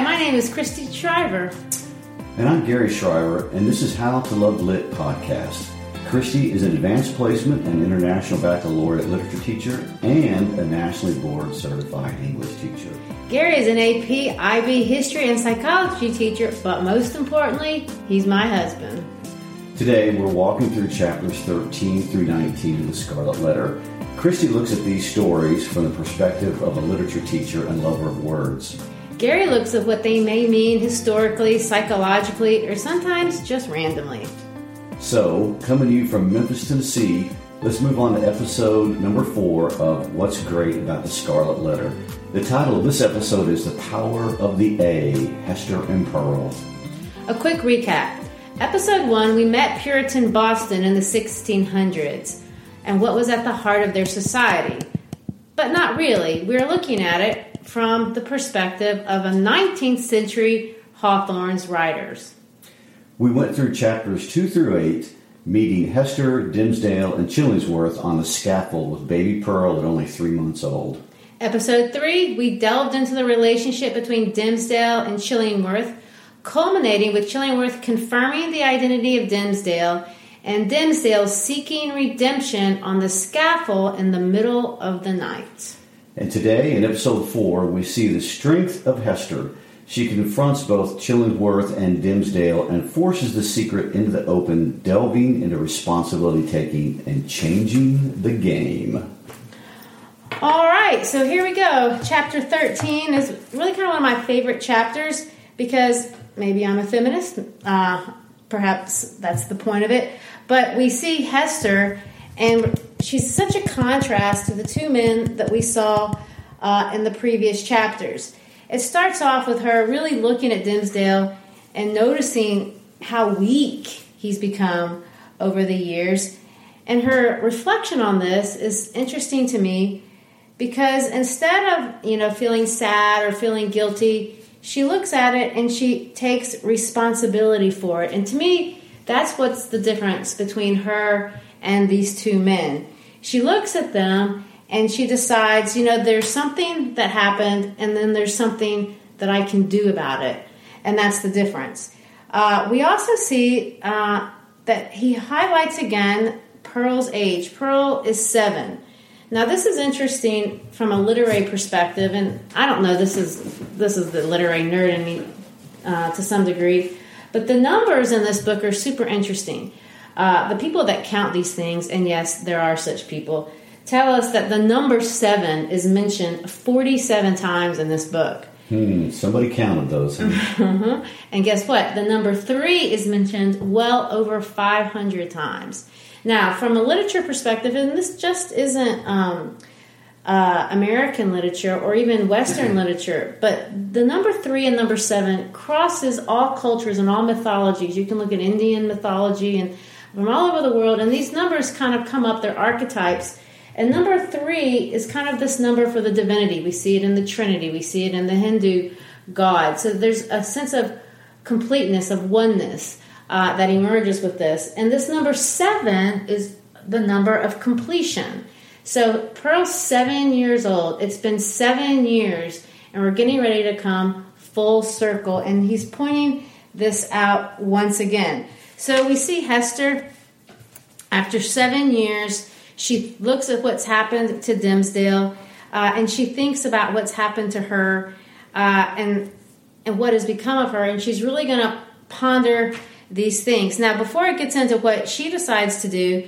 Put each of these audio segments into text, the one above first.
Hi, my name is Christy Shriver. And I'm Gary Shriver, and this is How to Love Lit podcast. Christy is an advanced placement and international baccalaureate literature teacher and a nationally board certified English teacher. Gary is an AP, IB history and psychology teacher, but most importantly, he's my husband. Today, we're walking through chapters 13 through 19 of the Scarlet Letter. Christy looks at these stories from the perspective of a literature teacher and lover of words. Gary looks at what they may mean historically, psychologically, or sometimes just randomly. So, coming to you from Memphis, Tennessee, let's move on to episode number four of What's Great About the Scarlet Letter. The title of this episode is The Power of the A Hester and Pearl. A quick recap. Episode 1, we met Puritan Boston in the 1600s and what was at the heart of their society. But not really. We're looking at it from the perspective of a 19th century Hawthorne's writers. We went through chapters 2 through 8, meeting Hester, Dimmesdale, and Chillingsworth on the scaffold with baby Pearl at only three months old. Episode 3, we delved into the relationship between Dimmesdale and Chillingworth, culminating with Chillingworth confirming the identity of Dimmesdale and Dimmesdale seeking redemption on the scaffold in the middle of the night. And today, in episode 4, we see the strength of Hester. She confronts both Chillingworth and Dimmesdale and forces the secret into the open, delving into responsibility taking and changing the game. All right, so here we go. Chapter 13 is really kind of one of my favorite chapters because maybe I'm a feminist. Uh, perhaps that's the point of it. But we see Hester, and she's such a contrast to the two men that we saw uh, in the previous chapters. It starts off with her really looking at Dimmesdale and noticing how weak he's become over the years. And her reflection on this is interesting to me because instead of, you know, feeling sad or feeling guilty, she looks at it and she takes responsibility for it. And to me, that's what's the difference between her and these two men. She looks at them and she decides, you know, there's something that happened, and then there's something that I can do about it. And that's the difference. Uh, we also see uh, that he highlights again Pearl's age. Pearl is seven. Now, this is interesting from a literary perspective, and I don't know. This is this is the literary nerd in me uh, to some degree, but the numbers in this book are super interesting. Uh, the people that count these things, and yes, there are such people, tell us that the number seven is mentioned 47 times in this book. Hmm, somebody counted those. Mm-hmm. And guess what? The number three is mentioned well over 500 times. Now, from a literature perspective, and this just isn't um, uh, American literature or even Western literature, but the number three and number seven crosses all cultures and all mythologies. You can look at Indian mythology and from all over the world, and these numbers kind of come up, they're archetypes. And number three is kind of this number for the divinity. We see it in the Trinity, we see it in the Hindu God. So there's a sense of completeness, of oneness uh, that emerges with this. And this number seven is the number of completion. So Pearl's seven years old. It's been seven years, and we're getting ready to come full circle. And he's pointing this out once again. So we see Hester after seven years. She looks at what's happened to Dimmesdale, uh, and she thinks about what's happened to her, uh, and and what has become of her. And she's really going to ponder these things. Now, before it gets into what she decides to do,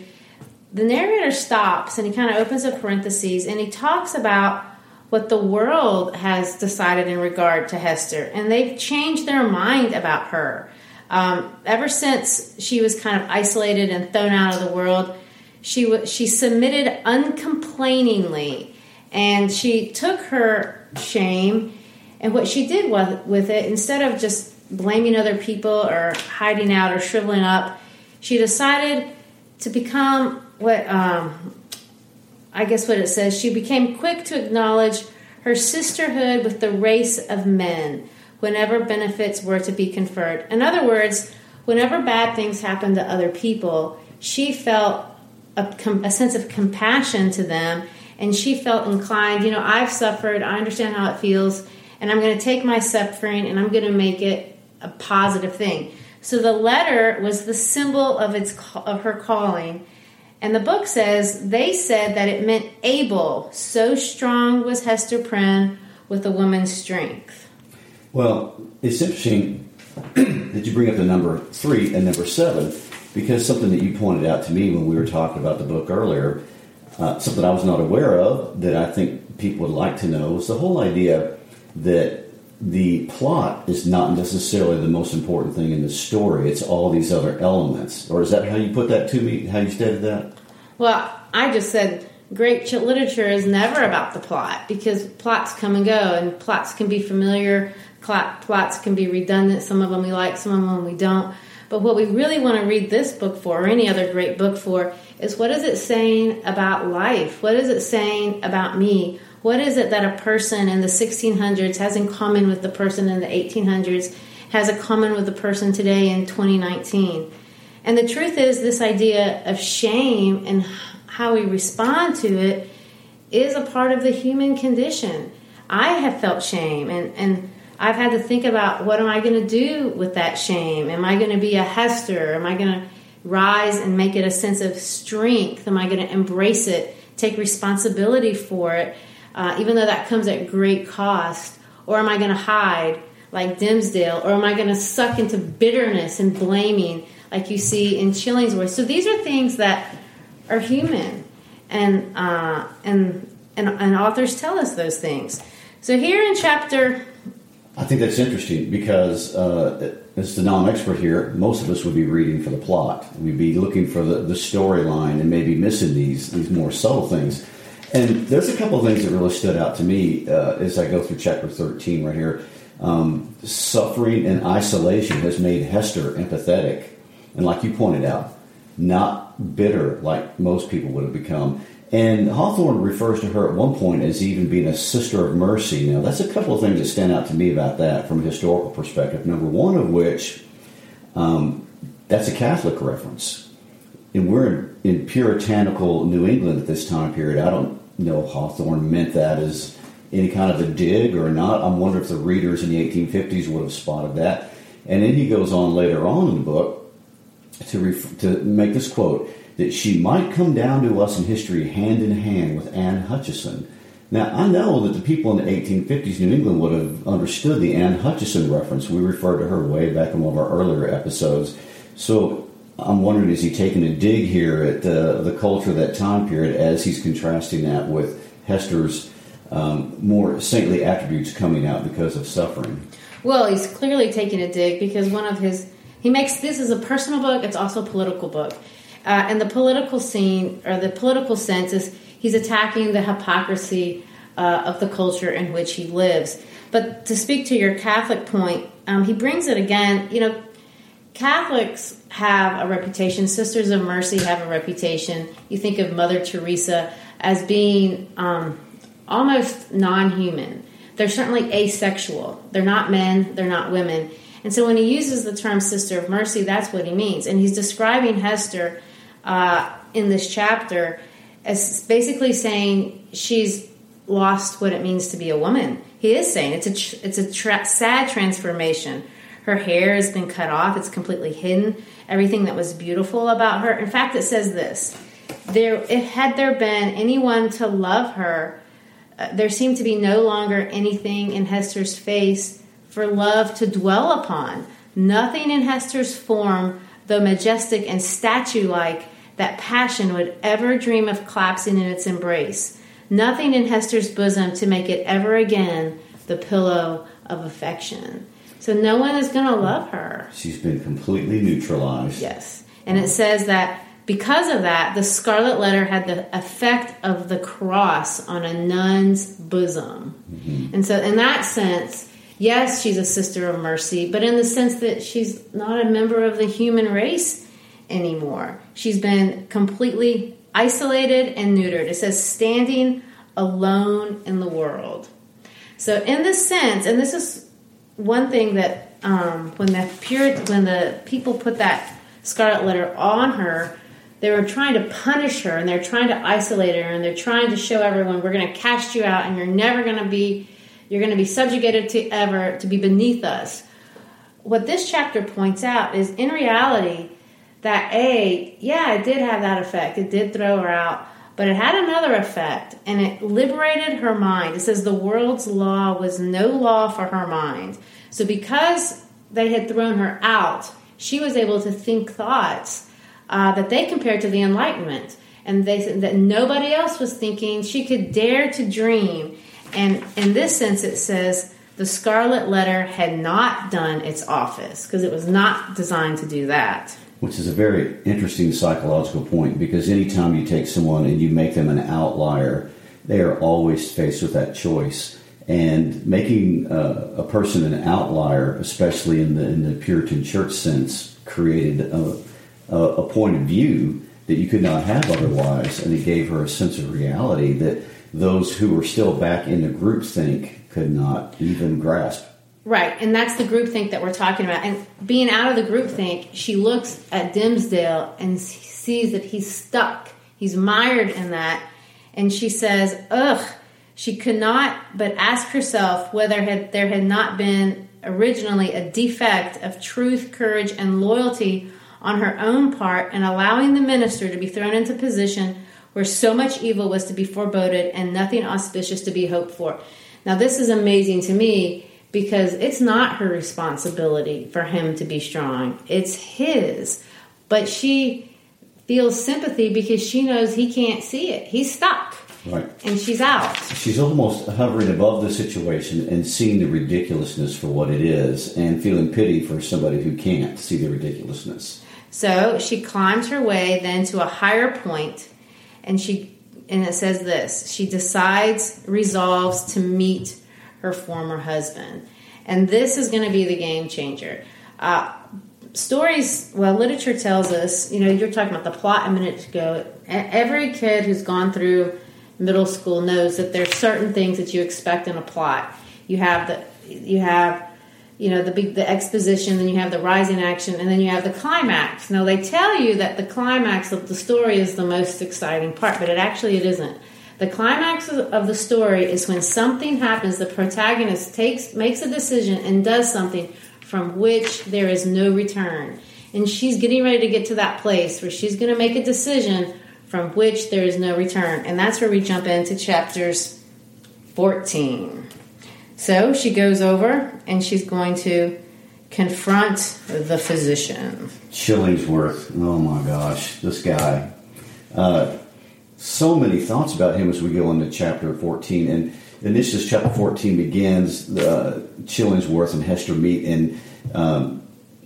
the narrator stops and he kind of opens a parenthesis and he talks about what the world has decided in regard to Hester, and they've changed their mind about her. Um, ever since she was kind of isolated and thrown out of the world, she w- she submitted uncomplainingly, and she took her shame and what she did with, with it instead of just blaming other people or hiding out or shriveling up, she decided to become what um, I guess what it says. She became quick to acknowledge her sisterhood with the race of men whenever benefits were to be conferred. In other words, whenever bad things happened to other people, she felt a, a sense of compassion to them and she felt inclined, you know, I've suffered, I understand how it feels, and I'm going to take my suffering and I'm going to make it a positive thing. So the letter was the symbol of its of her calling and the book says they said that it meant able. So strong was Hester Prynne with a woman's strength. Well, it's interesting that you bring up the number three and number seven because something that you pointed out to me when we were talking about the book earlier, uh, something I was not aware of that I think people would like to know is the whole idea that the plot is not necessarily the most important thing in the story. It's all these other elements. Or is that how you put that to me? How you stated that? Well, I just said great literature is never about the plot because plots come and go, and plots can be familiar. Plots can be redundant. Some of them we like, some of them we don't. But what we really want to read this book for, or any other great book for, is what is it saying about life? What is it saying about me? What is it that a person in the 1600s has in common with the person in the 1800s, has in common with the person today in 2019? And the truth is, this idea of shame and how we respond to it is a part of the human condition. I have felt shame, and, and I've had to think about what am I going to do with that shame? Am I going to be a Hester? Am I going to rise and make it a sense of strength? Am I going to embrace it, take responsibility for it? uh, even though that comes at great cost? Or am I going to hide like Dimmesdale? Or am I going to suck into bitterness and blaming like you see in Chillingsworth? So these are things that are human, and uh, and, and and authors tell us those things. So here in chapter. I think that's interesting because, uh, as the non-expert here, most of us would be reading for the plot. We'd be looking for the, the storyline and maybe missing these these more subtle things. And there's a couple of things that really stood out to me uh, as I go through chapter 13 right here. Um, suffering and isolation has made Hester empathetic, and like you pointed out, not bitter like most people would have become. And Hawthorne refers to her at one point as even being a sister of mercy. Now, that's a couple of things that stand out to me about that from a historical perspective. Number one of which, um, that's a Catholic reference. And we're in, in puritanical New England at this time period. I don't know Hawthorne meant that as any kind of a dig or not. I'm wondering if the readers in the 1850s would have spotted that. And then he goes on later on in the book to, ref- to make this quote that she might come down to us in history hand in hand with Anne Hutchinson. Now, I know that the people in the 1850s New England would have understood the Anne Hutchinson reference. We referred to her way back in one of our earlier episodes. So I'm wondering, is he taking a dig here at uh, the culture of that time period as he's contrasting that with Hester's um, more saintly attributes coming out because of suffering? Well, he's clearly taking a dig because one of his he makes this is a personal book. It's also a political book, uh, and the political scene or the political sense is he's attacking the hypocrisy uh, of the culture in which he lives. But to speak to your Catholic point, um, he brings it again. You know, Catholics have a reputation, Sisters of Mercy have a reputation. You think of Mother Teresa as being um, almost non human. They're certainly asexual. They're not men, they're not women. And so when he uses the term Sister of Mercy, that's what he means. And he's describing Hester uh, in this chapter as basically saying she's lost what it means to be a woman. He is saying it's a tr- it's a tra- sad transformation. Her hair has been cut off; it's completely hidden. Everything that was beautiful about her. In fact, it says this: there, if had there been anyone to love her, uh, there seemed to be no longer anything in Hester's face for love to dwell upon. Nothing in Hester's form, though majestic and statue like, that passion would ever dream of collapsing in its embrace. Nothing in Hester's bosom to make it ever again the pillow of affection. So no one is going to love her. She's been completely neutralized. Yes. And it says that because of that, the scarlet letter had the effect of the cross on a nun's bosom. Mm-hmm. And so, in that sense, yes, she's a sister of mercy, but in the sense that she's not a member of the human race anymore. She's been completely isolated and neutered. It says standing alone in the world. So, in this sense, and this is one thing that um, when the pure when the people put that scarlet letter on her, they were trying to punish her and they're trying to isolate her and they're trying to show everyone we're going to cast you out and you're never going to be you're going to be subjugated to ever to be beneath us. What this chapter points out is in reality that a yeah it did have that effect. It did throw her out but it had another effect and it liberated her mind. It says the world's law was no law for her mind. So because they had thrown her out she was able to think thoughts uh, that they compared to the enlightenment. And they said that nobody else was thinking. She could dare to dream. And in this sense it says the scarlet letter had not done its office because it was not designed to do that which is a very interesting psychological point because anytime you take someone and you make them an outlier, they are always faced with that choice. And making uh, a person an outlier, especially in the, in the Puritan church sense, created a, a, a point of view that you could not have otherwise. And it gave her a sense of reality that those who were still back in the groupthink could not even grasp. Right, and that's the groupthink that we're talking about. And being out of the groupthink, she looks at Dimmesdale and sees that he's stuck. He's mired in that. And she says, ugh, she could not but ask herself whether had, there had not been originally a defect of truth, courage, and loyalty on her own part in allowing the minister to be thrown into position where so much evil was to be foreboded and nothing auspicious to be hoped for. Now, this is amazing to me because it's not her responsibility for him to be strong. It's his. But she feels sympathy because she knows he can't see it. He's stuck. Right. And she's out. She's almost hovering above the situation and seeing the ridiculousness for what it is and feeling pity for somebody who can't see the ridiculousness. So she climbs her way then to a higher point and she and it says this she decides resolves to meet her former husband. And this is going to be the game changer. Uh, stories, well, literature tells us, you know, you're talking about the plot a minute ago. Every kid who's gone through middle school knows that there's certain things that you expect in a plot. You have the, you have, you know, the big, the exposition, then you have the rising action, and then you have the climax. Now they tell you that the climax of the story is the most exciting part, but it actually it isn't. The climax of the story is when something happens, the protagonist takes makes a decision and does something from which there is no return. And she's getting ready to get to that place where she's going to make a decision from which there is no return. And that's where we jump into chapters 14. So she goes over and she's going to confront the physician. Chillingsworth. Oh my gosh, this guy. Uh, so many thoughts about him as we go into chapter 14. And, is chapter 14 begins, uh, Chillingsworth and Hester meet, and um,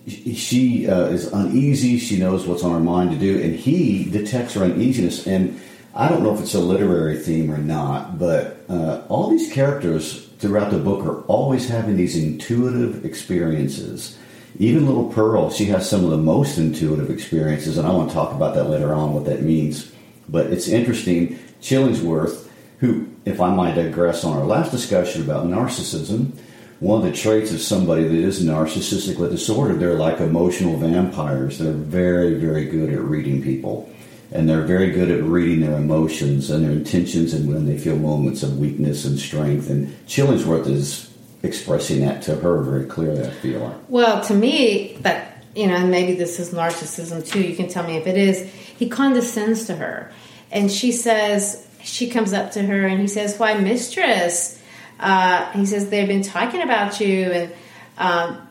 she uh, is uneasy. She knows what's on her mind to do, and he detects her uneasiness. And I don't know if it's a literary theme or not, but uh, all these characters throughout the book are always having these intuitive experiences. Even little Pearl, she has some of the most intuitive experiences, and I want to talk about that later on, what that means. But it's interesting, Chillingsworth, who, if I might digress on our last discussion about narcissism, one of the traits of somebody that is narcissistically disordered, they're like emotional vampires. They're very, very good at reading people. and they're very good at reading their emotions and their intentions and when they feel moments of weakness and strength. And Chillingsworth is expressing that to her very clearly, I feel. Well, to me, but, you know, maybe this is narcissism too, you can tell me if it is, he condescends to her. And she says, she comes up to her and he says, Why, mistress? Uh, he says, They've been talking about you and um,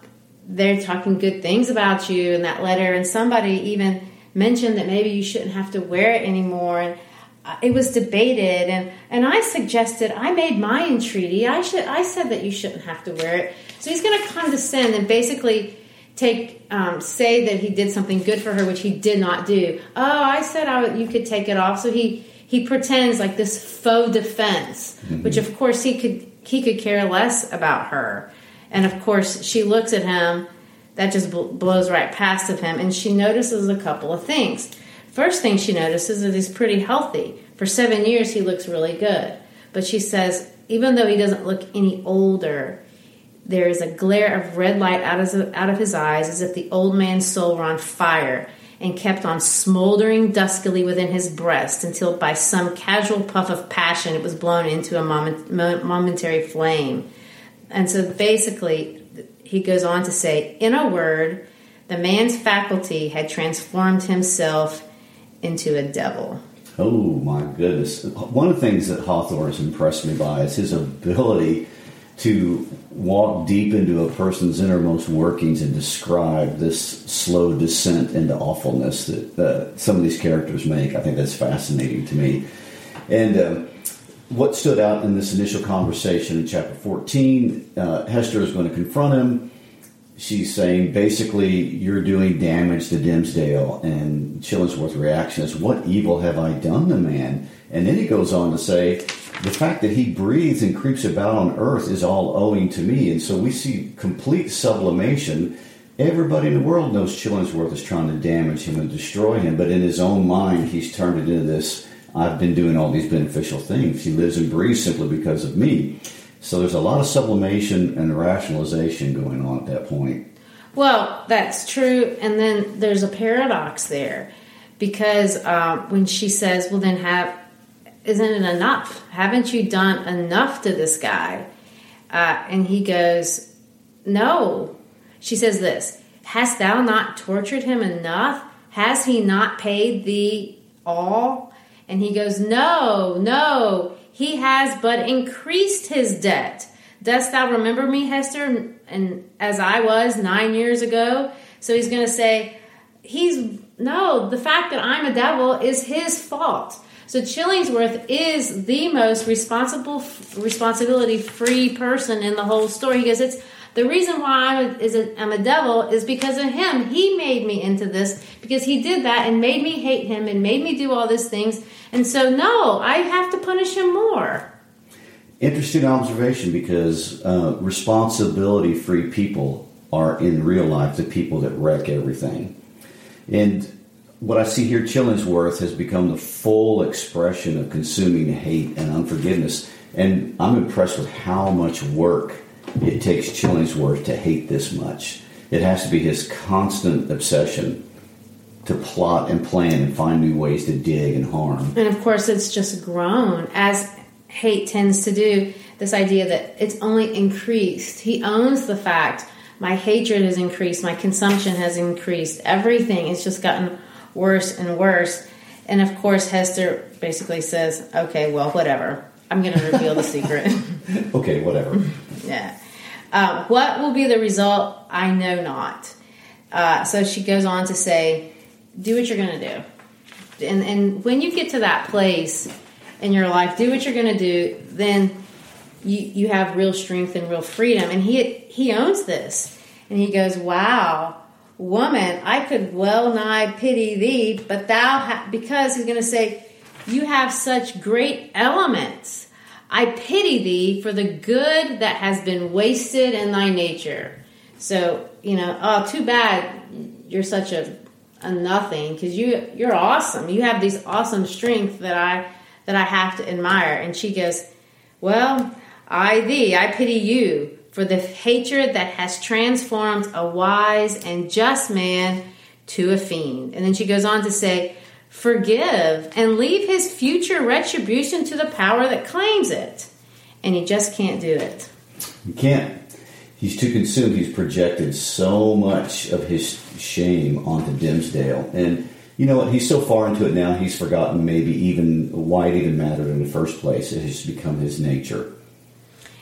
they're talking good things about you in that letter. And somebody even mentioned that maybe you shouldn't have to wear it anymore. And uh, it was debated and, and I suggested I made my entreaty. I should I said that you shouldn't have to wear it. So he's going to condescend and basically take um, say that he did something good for her, which he did not do. Oh, I said I would, you could take it off. So he he pretends like this faux defense, mm-hmm. which of course he could he could care less about her. And of course she looks at him. That just bl- blows right past of him, and she notices a couple of things. First thing she notices is he's pretty healthy. For seven years, he looks really good. But she says, even though he doesn't look any older, there is a glare of red light out of, out of his eyes as if the old man's soul were on fire and kept on smoldering duskily within his breast until by some casual puff of passion it was blown into a moment, momentary flame. And so basically, he goes on to say, in a word, the man's faculty had transformed himself into a devil. Oh my goodness. One of the things that Hawthorne has impressed me by is his ability to walk deep into a person's innermost workings and describe this slow descent into awfulness that uh, some of these characters make. I think that's fascinating to me. And uh, what stood out in this initial conversation in chapter 14, uh, Hester is going to confront him. She's saying basically, you're doing damage to Dimmesdale, and Chillingsworth's reaction is, What evil have I done to man? And then he goes on to say, the fact that he breathes and creeps about on earth is all owing to me. And so we see complete sublimation. Everybody in the world knows Chillingsworth is trying to damage him and destroy him, but in his own mind, he's turned it into this I've been doing all these beneficial things. He lives and breathes simply because of me. So there's a lot of sublimation and rationalization going on at that point. Well, that's true. And then there's a paradox there because uh, when she says, well, then have isn't it enough? Haven't you done enough to this guy? Uh, and he goes, No. She says this Hast thou not tortured him enough? Has he not paid thee all? And he goes, No, no, he has but increased his debt. Dost thou remember me, Hester, and as I was nine years ago? So he's going to say, He's no, the fact that I'm a devil is his fault. So Chillingsworth is the most responsible, responsibility free person in the whole story. He goes, "It's the reason why I'm a, I'm a devil is because of him. He made me into this because he did that and made me hate him and made me do all these things. And so, no, I have to punish him more." Interesting observation because uh, responsibility free people are in real life the people that wreck everything. And what I see here, Chillingsworth has become the full expression of consuming hate and unforgiveness. And I'm impressed with how much work it takes Chillingsworth to hate this much. It has to be his constant obsession to plot and plan and find new ways to dig and harm. And of course, it's just grown as hate tends to do. This idea that it's only increased. He owns the fact my hatred has increased, my consumption has increased, everything has just gotten worse and worse. And of course, Hester basically says, okay, well, whatever. I'm going to reveal the secret. okay, whatever. yeah. Uh, what will be the result? I know not. Uh, so she goes on to say, do what you're going to do. And, and when you get to that place in your life, do what you're going to do, then you, you have real strength and real freedom. And he, he owns this. And he goes, wow, Woman, I could well nigh pity thee, but thou, because he's going to say, You have such great elements. I pity thee for the good that has been wasted in thy nature. So, you know, oh, too bad you're such a, a nothing because you you're awesome. You have these awesome strength that I that I have to admire. And she goes, Well, I thee, I pity you for the hatred that has transformed a wise and just man to a fiend. And then she goes on to say, forgive, and leave his future retribution to the power that claims it. And he just can't do it. He can't. He's too consumed. He's projected so much of his shame onto Dimmesdale. And you know what? He's so far into it now, he's forgotten maybe even why it even mattered in the first place. It has become his nature.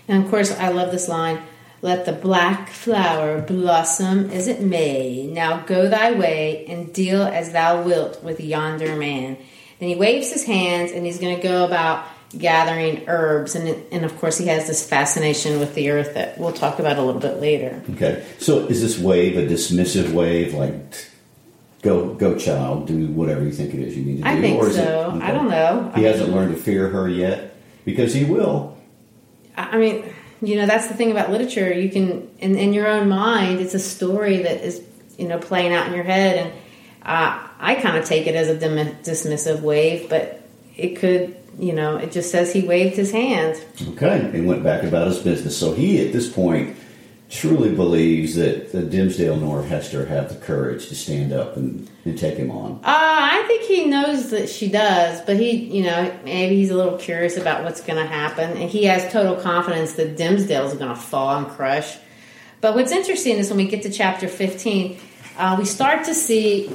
And of course, I love this line Let the black flower blossom as it may. Now go thy way and deal as thou wilt with yonder man. Then he waves his hands and he's going to go about gathering herbs. And, and of course, he has this fascination with the earth that we'll talk about a little bit later. Okay. So is this wave a dismissive wave? Like, go, go, child, do whatever you think it is you need to do? I think or is it- so. I don't know. He I hasn't learned to fear her yet because he will. I mean, you know, that's the thing about literature. You can, in, in your own mind, it's a story that is, you know, playing out in your head. And uh, I kind of take it as a dim- dismissive wave, but it could, you know, it just says he waved his hand. Okay, and went back about his business. So he, at this point, truly believes that, that Dimmesdale nor Hester have the courage to stand up and, and take him on. Uh, I think he knows that she does, but he, you know, maybe he's a little curious about what's going to happen. And he has total confidence that Dimmesdale's going to fall and crush. But what's interesting is when we get to chapter 15, uh, we start to see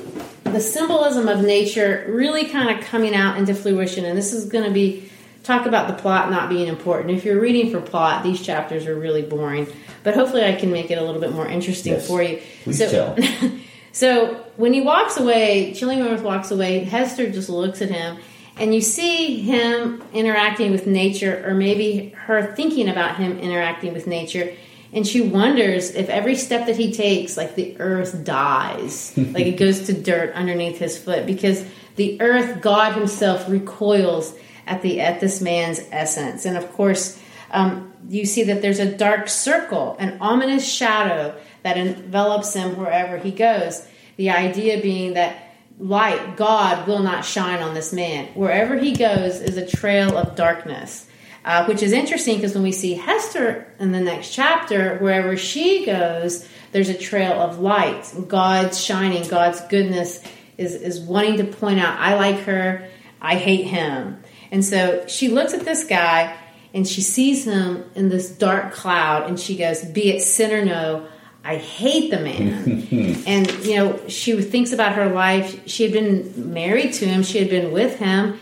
the symbolism of nature really kind of coming out into fruition. And this is going to be talk about the plot not being important. If you're reading for plot, these chapters are really boring. But hopefully, I can make it a little bit more interesting Yes. for you. Please so, tell. so when he walks away, Chillingworth walks away. Hester just looks at him, and you see him interacting with nature, or maybe her thinking about him interacting with nature. And she wonders if every step that he takes, like the earth dies, like it goes to dirt underneath his foot, because the earth, God Himself, recoils at the at this man's essence. And of course, um, you see that there's a dark circle, an ominous shadow that envelops him wherever he goes. The idea being that light, God, will not shine on this man. Wherever he goes is a trail of darkness. Uh, which is interesting because when we see Hester in the next chapter, wherever she goes, there's a trail of light. God's shining, God's goodness is, is wanting to point out, I like her, I hate him. And so she looks at this guy and she sees him in this dark cloud and she goes, Be it sin or no, I hate the man. and, you know, she thinks about her life. She had been married to him, she had been with him,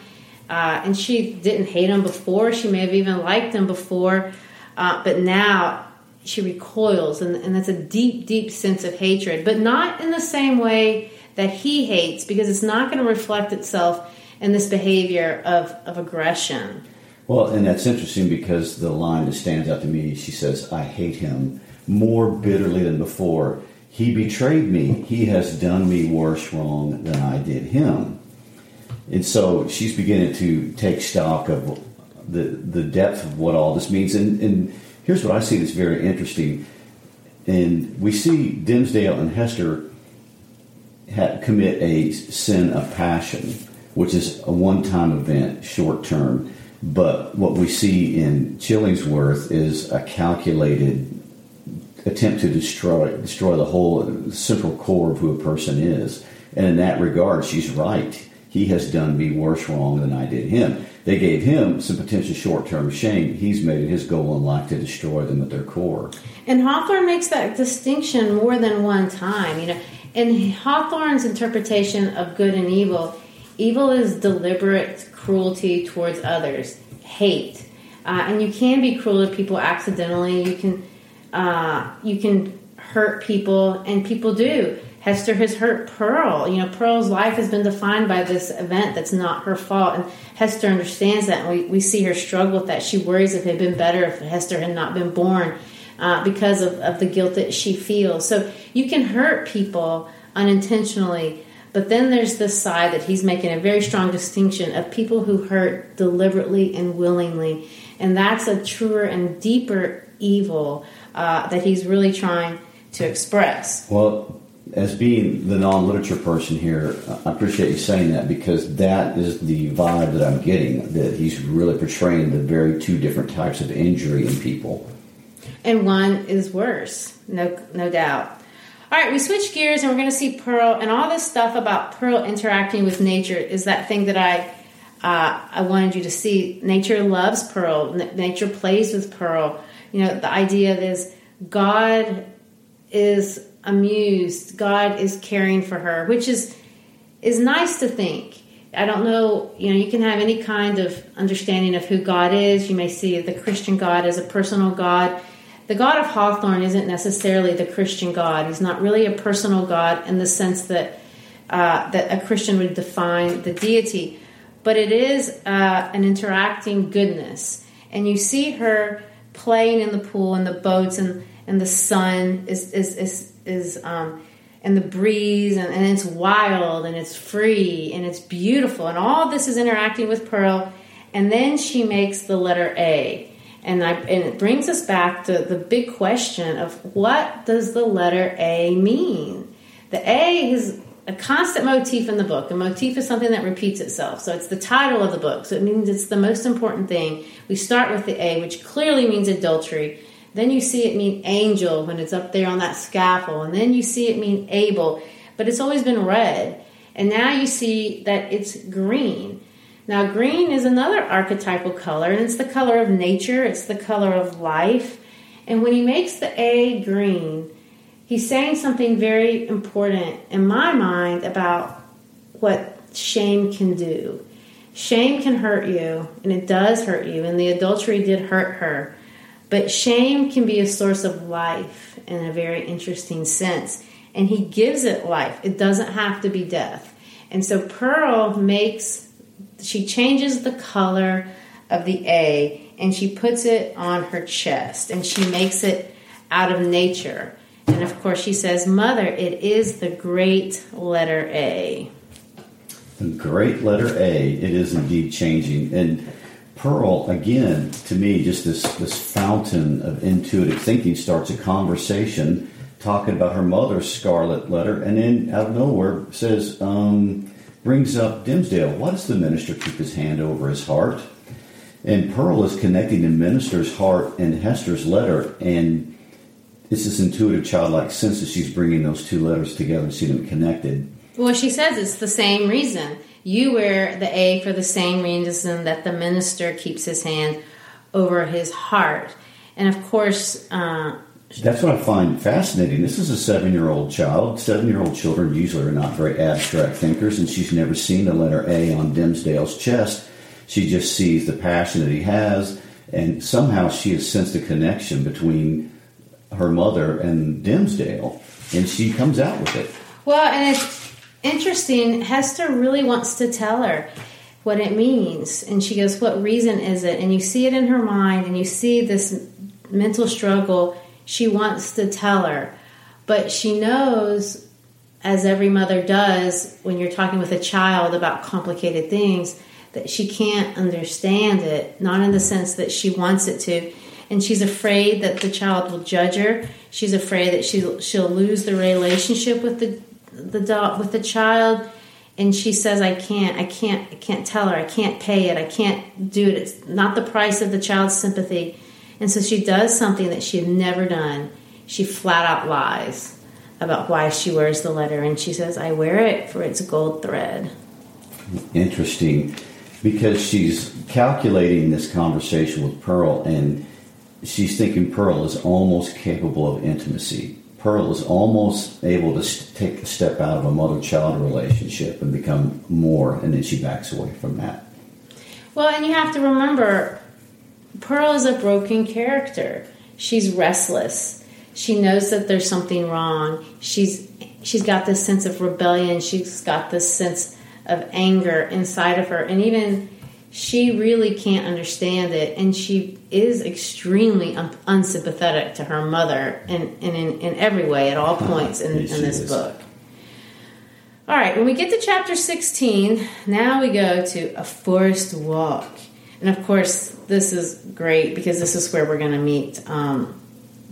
uh, and she didn't hate him before. She may have even liked him before, uh, but now she recoils, and, and that's a deep, deep sense of hatred, but not in the same way that he hates, because it's not going to reflect itself in this behavior of, of aggression. Well, and that's interesting because the line that stands out to me, she says, I hate him more bitterly than before. He betrayed me. He has done me worse wrong than I did him. And so she's beginning to take stock of the, the depth of what all this means. And, and here's what I see that's very interesting. And we see Dimmesdale and Hester commit a sin of passion, which is a one time event, short term. But what we see in Chillingsworth is a calculated attempt to destroy destroy the whole central core of who a person is. And in that regard, she's right. He has done me worse wrong than I did him. They gave him some potential short term shame. He's made it his goal in life to destroy them at their core. And Hawthorne makes that distinction more than one time. You know, in Hawthorne's interpretation of good and evil, evil is deliberate cruelty towards others, hate, uh, and you can be cruel to people accidentally. You can uh, you can hurt people, and people do. Hester has hurt Pearl. You know, Pearl's life has been defined by this event that's not her fault, and Hester understands that. And we, we see her struggle with that. She worries if it had been better if Hester had not been born uh, because of, of the guilt that she feels. So you can hurt people unintentionally, but then there's this side that he's making a very strong distinction of people who hurt deliberately and willingly. And that's a truer and deeper evil uh, that he's really trying to express. Well, as being the non literature person here, I appreciate you saying that because that is the vibe that I'm getting that he's really portraying the very two different types of injury in people. and one is worse, no, no doubt. All right, we switch gears and we're going to see Pearl and all this stuff about Pearl interacting with nature is that thing that I uh, I wanted you to see. Nature loves Pearl. Nature plays with Pearl. You know, the idea is God is amused. God is caring for her, which is is nice to think. I don't know, you know, you can have any kind of understanding of who God is. You may see the Christian God as a personal God. The God of Hawthorne isn't necessarily the Christian God. He's not really a personal God in the sense that uh, that a Christian would define the deity, but it is uh, an interacting goodness. And you see her playing in the pool and the boats and, and the sun is is is, is um, and the breeze and, and it's wild and it's free and it's beautiful and all this is interacting with Pearl. And then she makes the letter A and, I, and it brings us back to the big question of what does the letter A mean? The A is a constant motif in the book. A motif is something that repeats itself. So it's the title of the book. So it means it's the most important thing. We start with the A, which clearly means adultery. Then you see it mean angel when it's up there on that scaffold. And then you see it mean able. But it's always been red. And now you see that it's green. Now, green is another archetypal color, and it's the color of nature, it's the color of life. And when he makes the A green, he's saying something very important in my mind about what shame can do. Shame can hurt you, and it does hurt you, and the adultery did hurt her. But shame can be a source of life in a very interesting sense. And he gives it life, it doesn't have to be death. And so Pearl makes she changes the color of the A and she puts it on her chest and she makes it out of nature. And of course, she says, Mother, it is the great letter A. The great letter A, it is indeed changing. And Pearl, again, to me, just this, this fountain of intuitive thinking starts a conversation talking about her mother's scarlet letter, and then out of nowhere says, um, brings up Dimmesdale. Why does the minister keep his hand over his heart? And Pearl is connecting the minister's heart and Hester's letter, and it's this intuitive childlike sense that she's bringing those two letters together and see them connected. Well, she says it's the same reason. You wear the A for the same reason that the minister keeps his hand over his heart. And of course, uh, that's what I find fascinating. This is a seven year old child. Seven year old children usually are not very abstract thinkers, and she's never seen the letter A on Dimmesdale's chest. She just sees the passion that he has, and somehow she has sensed a connection between her mother and Dimmesdale, and she comes out with it. Well, and it's interesting. Hester really wants to tell her what it means, and she goes, What reason is it? And you see it in her mind, and you see this mental struggle she wants to tell her, but she knows, as every mother does when you're talking with a child about complicated things, that she can't understand it, not in the sense that she wants it to. And she's afraid that the child will judge her. She's afraid that she'll, she'll lose the relationship with the, the dog, with the child. And she says i can't i can't i can't tell her. I can't pay it. I can't do it. It's not the price of the child's sympathy and so she does something that she had never done. She flat out lies about why she wears the letter. And she says, I wear it for its gold thread. Interesting. Because she's calculating this conversation with Pearl, and she's thinking Pearl is almost capable of intimacy. Pearl is almost able to take a step out of a mother child relationship and become more, and then she backs away from that. Well, and you have to remember, Pearl is a broken character. She's restless. She knows that there's something wrong. She's she's got this sense of rebellion. She's got this sense of anger inside of her, and even she really can't understand it. And she is extremely un- unsympathetic to her mother, in, in, in, in every way at all ah, points in, in this book. All right, when we get to chapter 16, now we go to a forest walk. And of course, this is great because this is where we're going to meet um,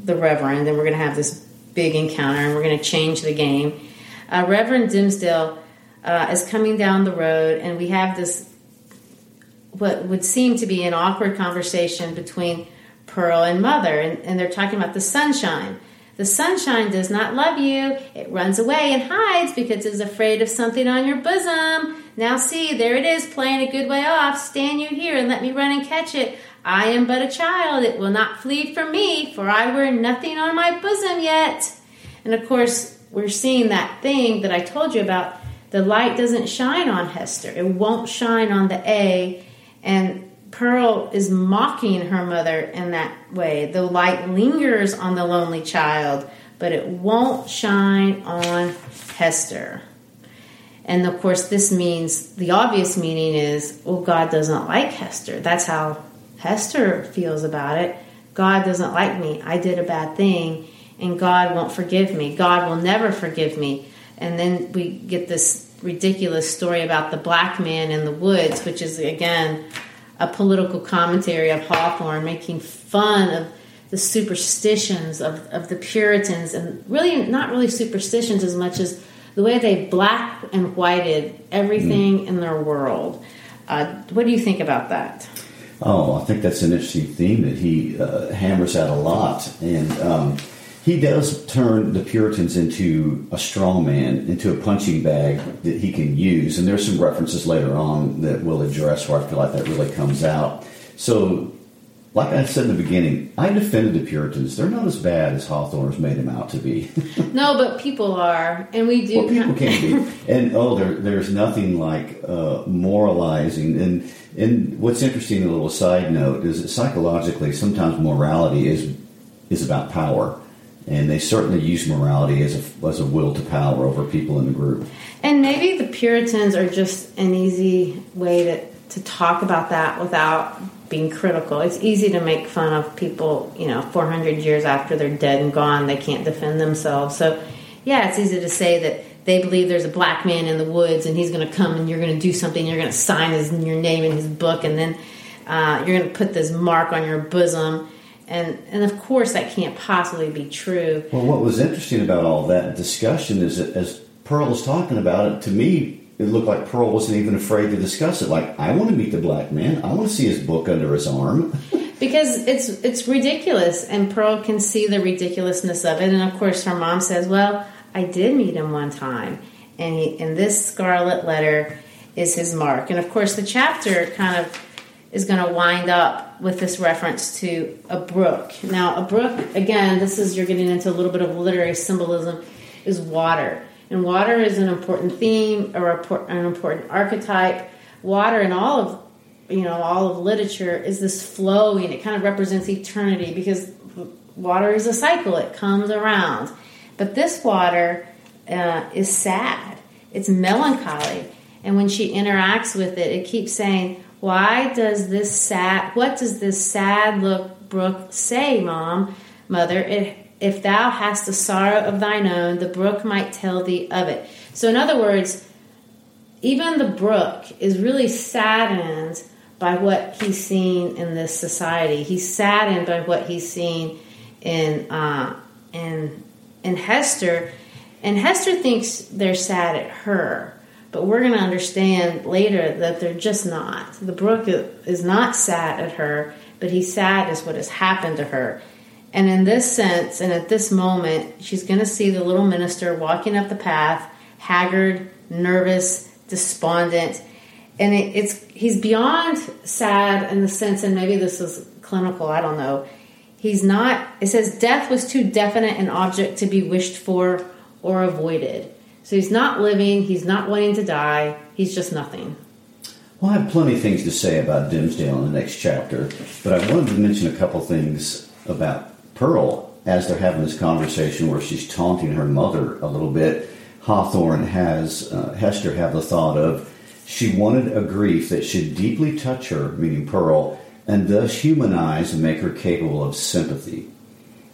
the Reverend, and we're going to have this big encounter, and we're going to change the game. Uh, Reverend Dimmesdale uh, is coming down the road, and we have this what would seem to be an awkward conversation between Pearl and Mother, and, and they're talking about the sunshine. The sunshine does not love you. It runs away and hides because it is afraid of something on your bosom. Now see, there it is, playing a good way off. Stand you here and let me run and catch it. I am but a child. It will not flee from me, for I wear nothing on my bosom yet. And of course, we're seeing that thing that I told you about. The light doesn't shine on Hester, it won't shine on the A. And Pearl is mocking her mother in that way. The light lingers on the lonely child, but it won't shine on Hester. And of course, this means the obvious meaning is, well, God doesn't like Hester. That's how Hester feels about it. God doesn't like me. I did a bad thing, and God won't forgive me. God will never forgive me. And then we get this ridiculous story about the black man in the woods, which is, again, a political commentary of Hawthorne making fun of the superstitions of, of the Puritans, and really not really superstitions as much as the way they black and whited everything mm. in their world. Uh, what do you think about that? Oh, I think that's an interesting theme that he uh, hammers out a lot. And um, he does turn the Puritans into a strong man, into a punching bag that he can use. And there's some references later on that we'll address where I feel like that really comes out. So, like I said in the beginning, I defended the Puritans. They're not as bad as Hawthorne's made them out to be. no, but people are, and we do. Well, people can be, and oh, there, there's nothing like uh, moralizing. And and what's interesting, a little side note, is that psychologically, sometimes morality is is about power and they certainly use morality as a, as a will to power over people in the group. And maybe the Puritans are just an easy way to, to talk about that without being critical. It's easy to make fun of people, you know, 400 years after they're dead and gone, they can't defend themselves. So, yeah, it's easy to say that they believe there's a black man in the woods and he's going to come and you're going to do something, you're going to sign his, your name in his book, and then uh, you're going to put this mark on your bosom and and of course that can't possibly be true. Well, what was interesting about all that discussion is that as Pearl was talking about it, to me it looked like Pearl wasn't even afraid to discuss it. Like, I want to meet the black man. I want to see his book under his arm. because it's it's ridiculous, and Pearl can see the ridiculousness of it. And of course, her mom says, "Well, I did meet him one time, and he, and this scarlet letter is his mark." And of course, the chapter kind of is going to wind up with this reference to a brook. Now, a brook, again, this is you're getting into a little bit of literary symbolism, is water. And water is an important theme or an important archetype. Water in all of you know all of literature is this flowing. It kind of represents eternity because water is a cycle. It comes around. But this water uh, is sad. It's melancholy. And when she interacts with it, it keeps saying, why does this sad, what does this sad look brook say, Mom, Mother? If, if thou hast the sorrow of thine own, the brook might tell thee of it. So, in other words, even the brook is really saddened by what he's seen in this society. He's saddened by what he's seen in uh, in in Hester, and Hester thinks they're sad at her. But we're going to understand later that they're just not. The brook is not sad at her, but he's sad as what has happened to her. And in this sense, and at this moment, she's going to see the little minister walking up the path, haggard, nervous, despondent. And it, it's he's beyond sad in the sense, and maybe this is clinical, I don't know. He's not, it says, death was too definite an object to be wished for or avoided. So he's not living, he's not wanting to die, he's just nothing. Well, I have plenty of things to say about Dimmesdale in the next chapter, but I wanted to mention a couple things about Pearl as they're having this conversation where she's taunting her mother a little bit. Hawthorne has uh, Hester have the thought of she wanted a grief that should deeply touch her, meaning Pearl, and thus humanize and make her capable of sympathy.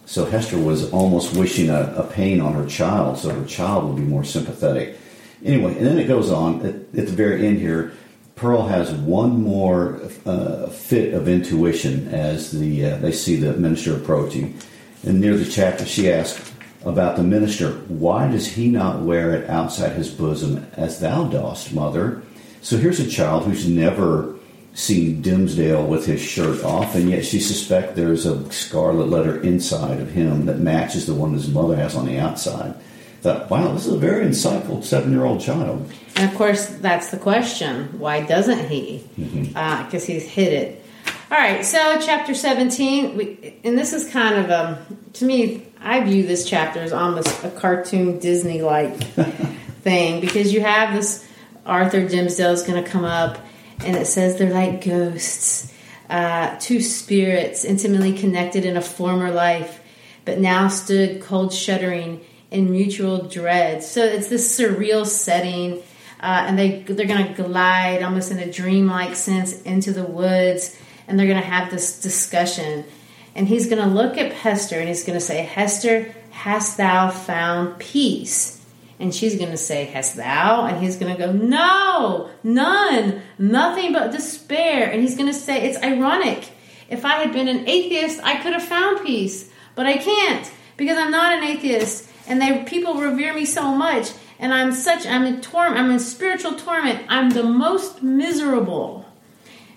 So Hester was almost wishing a, a, pain on her child so her child would be more sympathetic. Anyway, and then it goes on at, at the very end here. Pearl has one more uh, fit of intuition as the uh, they see the minister approaching. And near the chapter, she asks about the minister, "Why does he not wear it outside his bosom as thou dost, mother?" So here's a child who's never seen Dimmesdale with his shirt off, and yet she suspects there's a scarlet letter inside of him that matches the one his mother has on the outside. Thought, wow, this is a very insightful seven year old child. And of course, that's the question. Why doesn't he? Because Mm-hmm. uh, he's hid it. All right, so chapter 17, we, and this is kind of a, to me, I view this chapter as almost a cartoon Disney like thing because you have this Arthur Dimmesdale is going to come up and it says they're like ghosts, uh, two spirits intimately connected in a former life, but now stood cold shuddering in mutual dread. So it's this surreal setting, uh, and they they're to glide almost in a dreamlike sense into the woods, and they're to have this discussion. And he's to look at Hester and he's to say, Hester, hast thou found peace? And she's to say, Hast thou? And he's to go, No, none, nothing but despair. And he's to say, It's ironic. If I had been an atheist, I could have found peace, but I can't because I'm not an atheist. And they people revere me so much, and I'm such I'm in torment. I'm in spiritual torment. I'm the most miserable.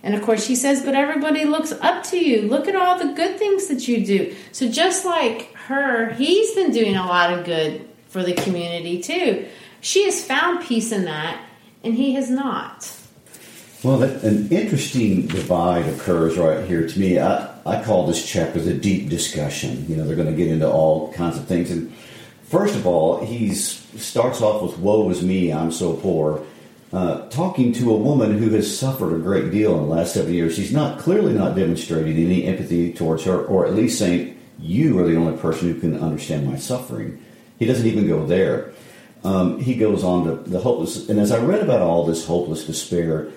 And of course, she says, But everybody looks up to you. Look at all the good things that you do. So, just like her, he's been doing a lot of good for the community too. She has found peace in that, and he has not. Well, an interesting divide occurs right here to me. I, I call this chapter the deep discussion. You know, they're going to get into all kinds of things. And first of all, he starts off with "Woe is me, I'm so poor," uh, talking to a woman who has suffered a great deal in the last seven years. He's not clearly not demonstrating any empathy towards her, or at least saying, "You are the only person who can understand my suffering." He doesn't even go there. Um, he goes on to the hopeless. And as I read about all this hopeless despair,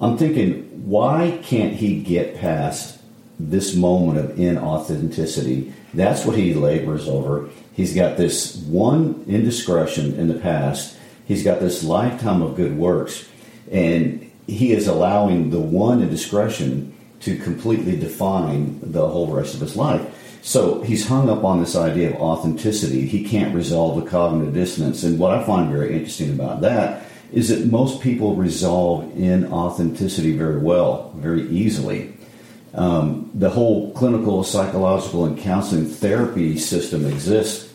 I'm thinking, why can't he get past this moment of inauthenticity? That's what he labors over. He's got this one indiscretion in the past. He's got this lifetime of good works, and he is allowing the one indiscretion to completely define the whole rest of his life. So he's hung up on this idea of authenticity. He can't resolve the cognitive dissonance. And what I find very interesting about that is that most people resolve inauthenticity very well, very easily. Um, the whole clinical, psychological, and counseling therapy system exists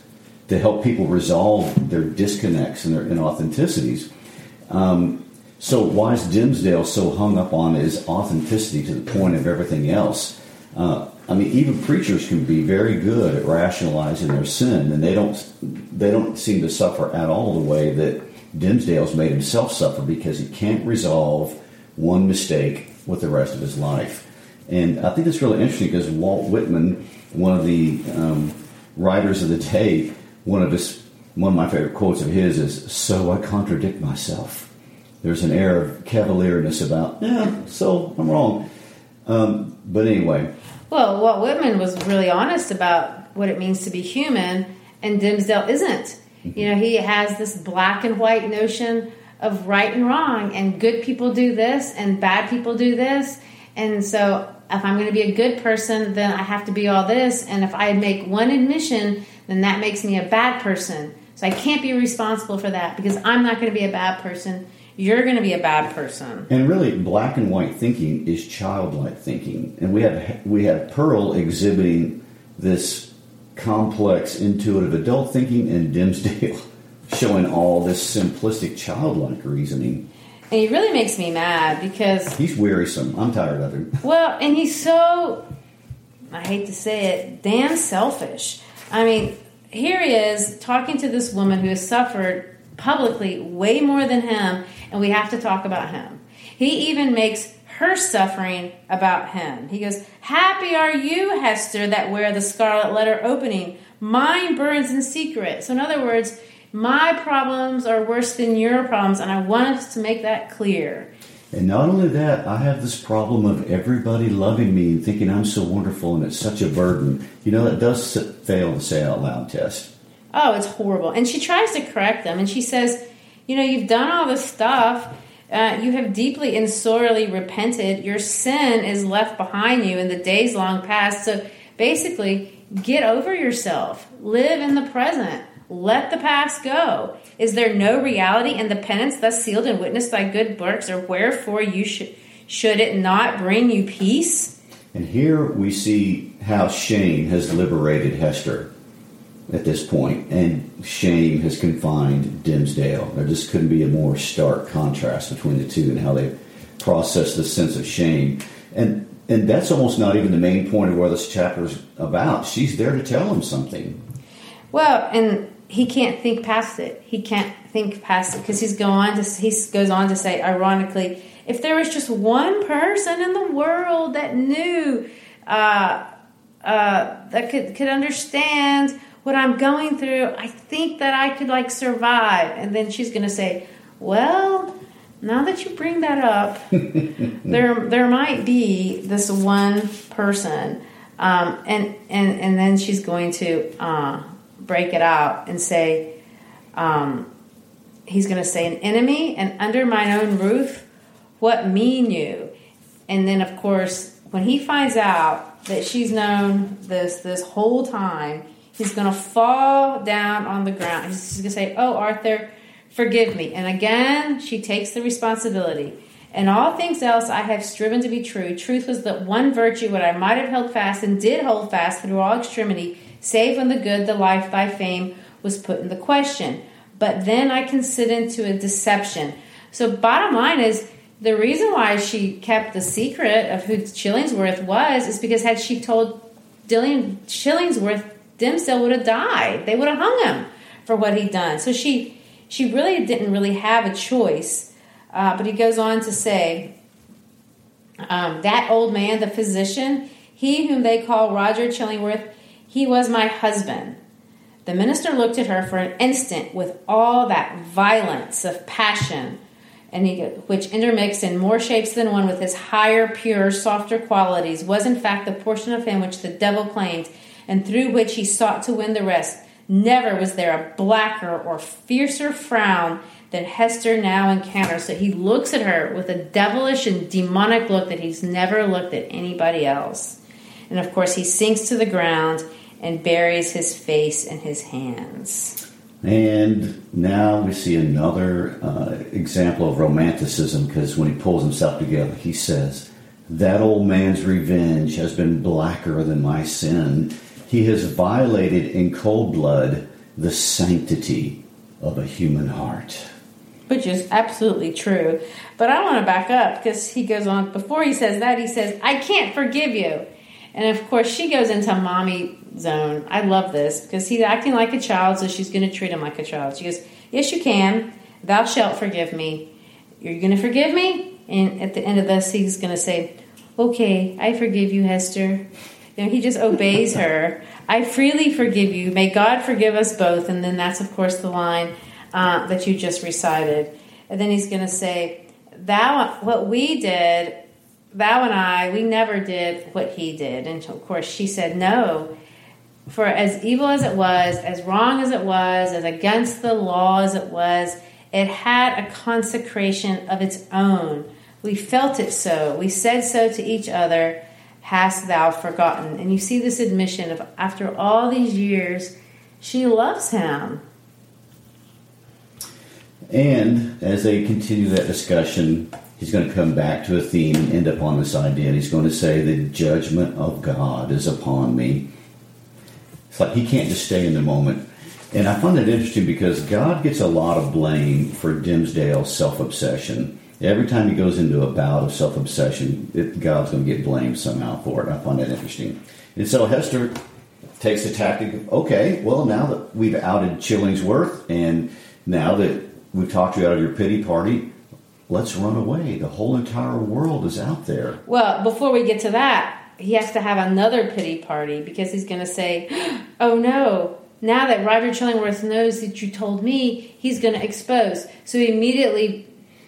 to help people resolve their disconnects and their inauthenticities. Um, so why is Dimmesdale so hung up on his authenticity to the point of everything else? Uh, I mean, even preachers can be very good at rationalizing their sin, and they don't they don't seem to suffer at all the way that Dimmesdale's made himself suffer because he can't resolve one mistake with the rest of his life. And I think it's really interesting because Walt Whitman, one of the um, writers of the day, one of his one of my favorite quotes of his is, "So I contradict myself." There's an air of cavalierness about, yeah, so I'm wrong. Um, but anyway, Well, Walt Whitman was really honest about what it means to be human, and Dimmesdale isn't. You know, he has this black and white notion of right and wrong, and good people do this, and bad people do this. And so, if I'm going to be a good person, then I have to be all this. And if I make one admission, then that makes me a bad person. So I can't be responsible for that because I'm not going to be a bad person. You're going to be a bad person. And really, black and white thinking is childlike thinking, and we have we have Pearl exhibiting this complex, intuitive adult thinking, and Dimmesdale showing all this simplistic childlike reasoning. And he really makes me mad because He's wearisome. I'm tired of him. Well, and he's so, I hate to say it, damn selfish. I mean, here he is talking to this woman who has suffered publicly way more than him, and we have to talk about him. He even makes her suffering about him. He goes, Happy are you, Hester, that wear the scarlet letter opening. Mine burns in secret. So, in other words, my problems are worse than your problems, and I want us to make that clear. And not only that, I have this problem of everybody loving me and thinking I'm so wonderful, and it's such a burden. You know, that does fail to say out loud test. Oh, it's horrible. And she tries to correct them, and she says, You know, you've done all this stuff. Uh, you have deeply and sorely repented. Your sin is left behind you in the days long past. So basically, get over yourself. Live in the present. Let the past go. Is there no reality in the penance thus sealed and witnessed by good works, or wherefore you should Should it not bring you peace? And here we see how shame has liberated Hester at this point, and shame has confined Dimmesdale. There just couldn't be a more stark contrast between the two and how they process the sense of shame. And and that's almost not even the main point of where this chapter is about. She's there to tell him something. Well, and he can't think past it. He can't think past it because he's go on to he goes on to say, ironically, if there was just one person in the world that knew uh, uh, that could could understand what I'm going through, I think that I could like survive. And then she's going to say, "Well, now that you bring that up, there there might be this one person." Um, and and and then she's going to uh, break it out and say, um, he's going to say, an enemy and under mine own roof, what mean you? And then, of course, when he finds out that she's known this this whole time, he's going to fall down on the ground. He's going to say, "Oh, Arthur, forgive me." And again, she takes the responsibility. And all things else I have striven to be true. Truth was the one virtue what I might have held fast and did hold fast through all extremity, save when the good, the life, thy fame was put in the question. But then I considered into a deception. So bottom line is the reason why she kept the secret of who Chillingsworth was is because had she told Dillian Chillingsworth, Dimmesdale would have died. They would have hung him for what he'd done. So she she really didn't really have a choice uh, but he goes on to say, um, that old man, the physician, he whom they call Roger Chillingworth, he was my husband. The minister looked at her for an instant with all that violence of passion, and he, which intermixed in more shapes than one with his higher, purer, softer qualities, was in fact the portion of him which the devil claimed, and through which he sought to win the rest. Never was there a blacker or fiercer frown that Hester now encounters. So he looks at her with a devilish and demonic look that he's never looked at anybody else. And of course, he sinks to the ground and buries his face in his hands. And now we see another uh, example of romanticism because when he pulls himself together, he says, That old man's revenge has been blacker than my sin. He has violated in cold blood the sanctity of a human heart which is absolutely true. But I want to back up because he goes on, before he says that, he says, I can't forgive you. And of course, she goes into mommy zone. I love this because he's acting like a child, so she's going to treat him like a child. She goes, Yes, you can. Thou shalt forgive me. You're going to forgive me? And at the end of this, he's going to say, Okay, I forgive you, Hester. You know, he just obeys her. I freely forgive you. May God forgive us both. And then that's, of course, the line uh, that you just recited. And then he's going to say, Thou, what we did, thou and I, we never did what he did. And of course, she said, No. For as evil as it was, as wrong as it was, as against the law as it was, it had a consecration of its own. We felt it so. We said so to each other, Hast thou forgotten? And you see this admission of after all these years, she loves him. And as they continue that discussion, he's going to come back to a theme and end up on this idea. And he's going to say, The judgment of God is upon me. It's like he can't just stay in the moment. And I find that interesting because God gets a lot of blame for Dimmesdale's self obsession. Every time he goes into a bout of self obsession, God's going to get blamed somehow for it. I find that interesting. And so Hester takes the tactic of, okay, well, now that we've outed Chillingsworth and now that we've talked you out of your pity party. Let's run away. The whole entire world is out there. Well, before we get to that, he has to have another pity party because he's going to say, Oh no, now that Roger Chillingworth knows that you told me, he's going to expose. So he immediately,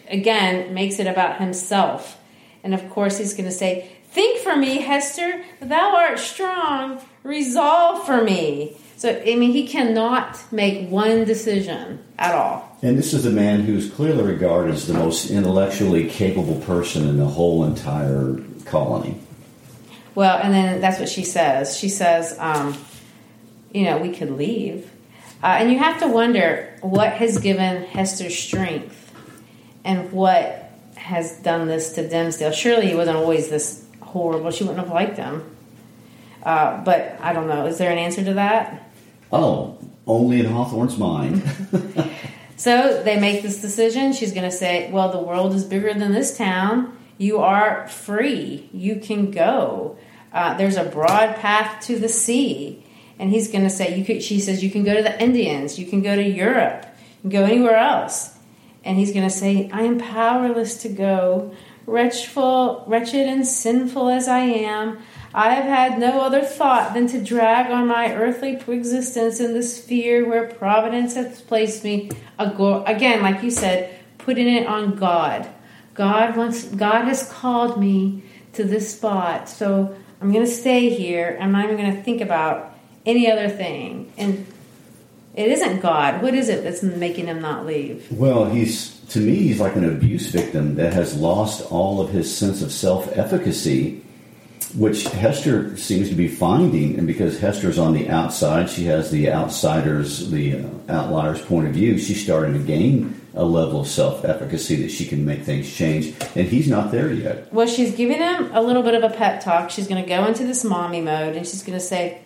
again, makes it about himself. And of course, he's going to say, Think for me, Hester, thou art strong. Resolve for me. So, I mean, he cannot make one decision at all. And this is a man who's clearly regarded as the most intellectually capable person in the whole entire colony. Well, and then that's what she says. She says, um, you know, we could leave. Uh, and you have to wonder what has given Hester strength and what has done this to Dimmesdale. Surely he wasn't always this horrible. She wouldn't have liked him. Uh, but I don't know. Is there an answer to that? Oh, only in Hawthorne's mind. So they make this decision. She's going to say, Well, the world is bigger than this town. You are free. You can go. Uh, there's a broad path to the sea. And he's going to say, you could, She says, You can go to the Indians. You can go to Europe. You can go anywhere else. And he's going to say, I am powerless to go. Wretchful, wretched and sinful as I am, I have had no other thought than to drag on my earthly existence in the sphere where Providence hath placed me. Again, like you said, putting it on God. God wants. God has called me to this spot, so I'm going to stay here. I'm not even going to think about any other thing. And it isn't God. What is it that's making him not leave? Well, he's to me, he's like an abuse victim that has lost all of his sense of self-efficacy which Hester seems to be finding, and because Hester's on the outside, she has the outsiders, the outliers' point of view. She's starting to gain a level of self-efficacy that she can make things change, and he's not there yet. Well, she's giving him a little bit of a pep talk. She's going to go into this mommy mode, and she's going to say,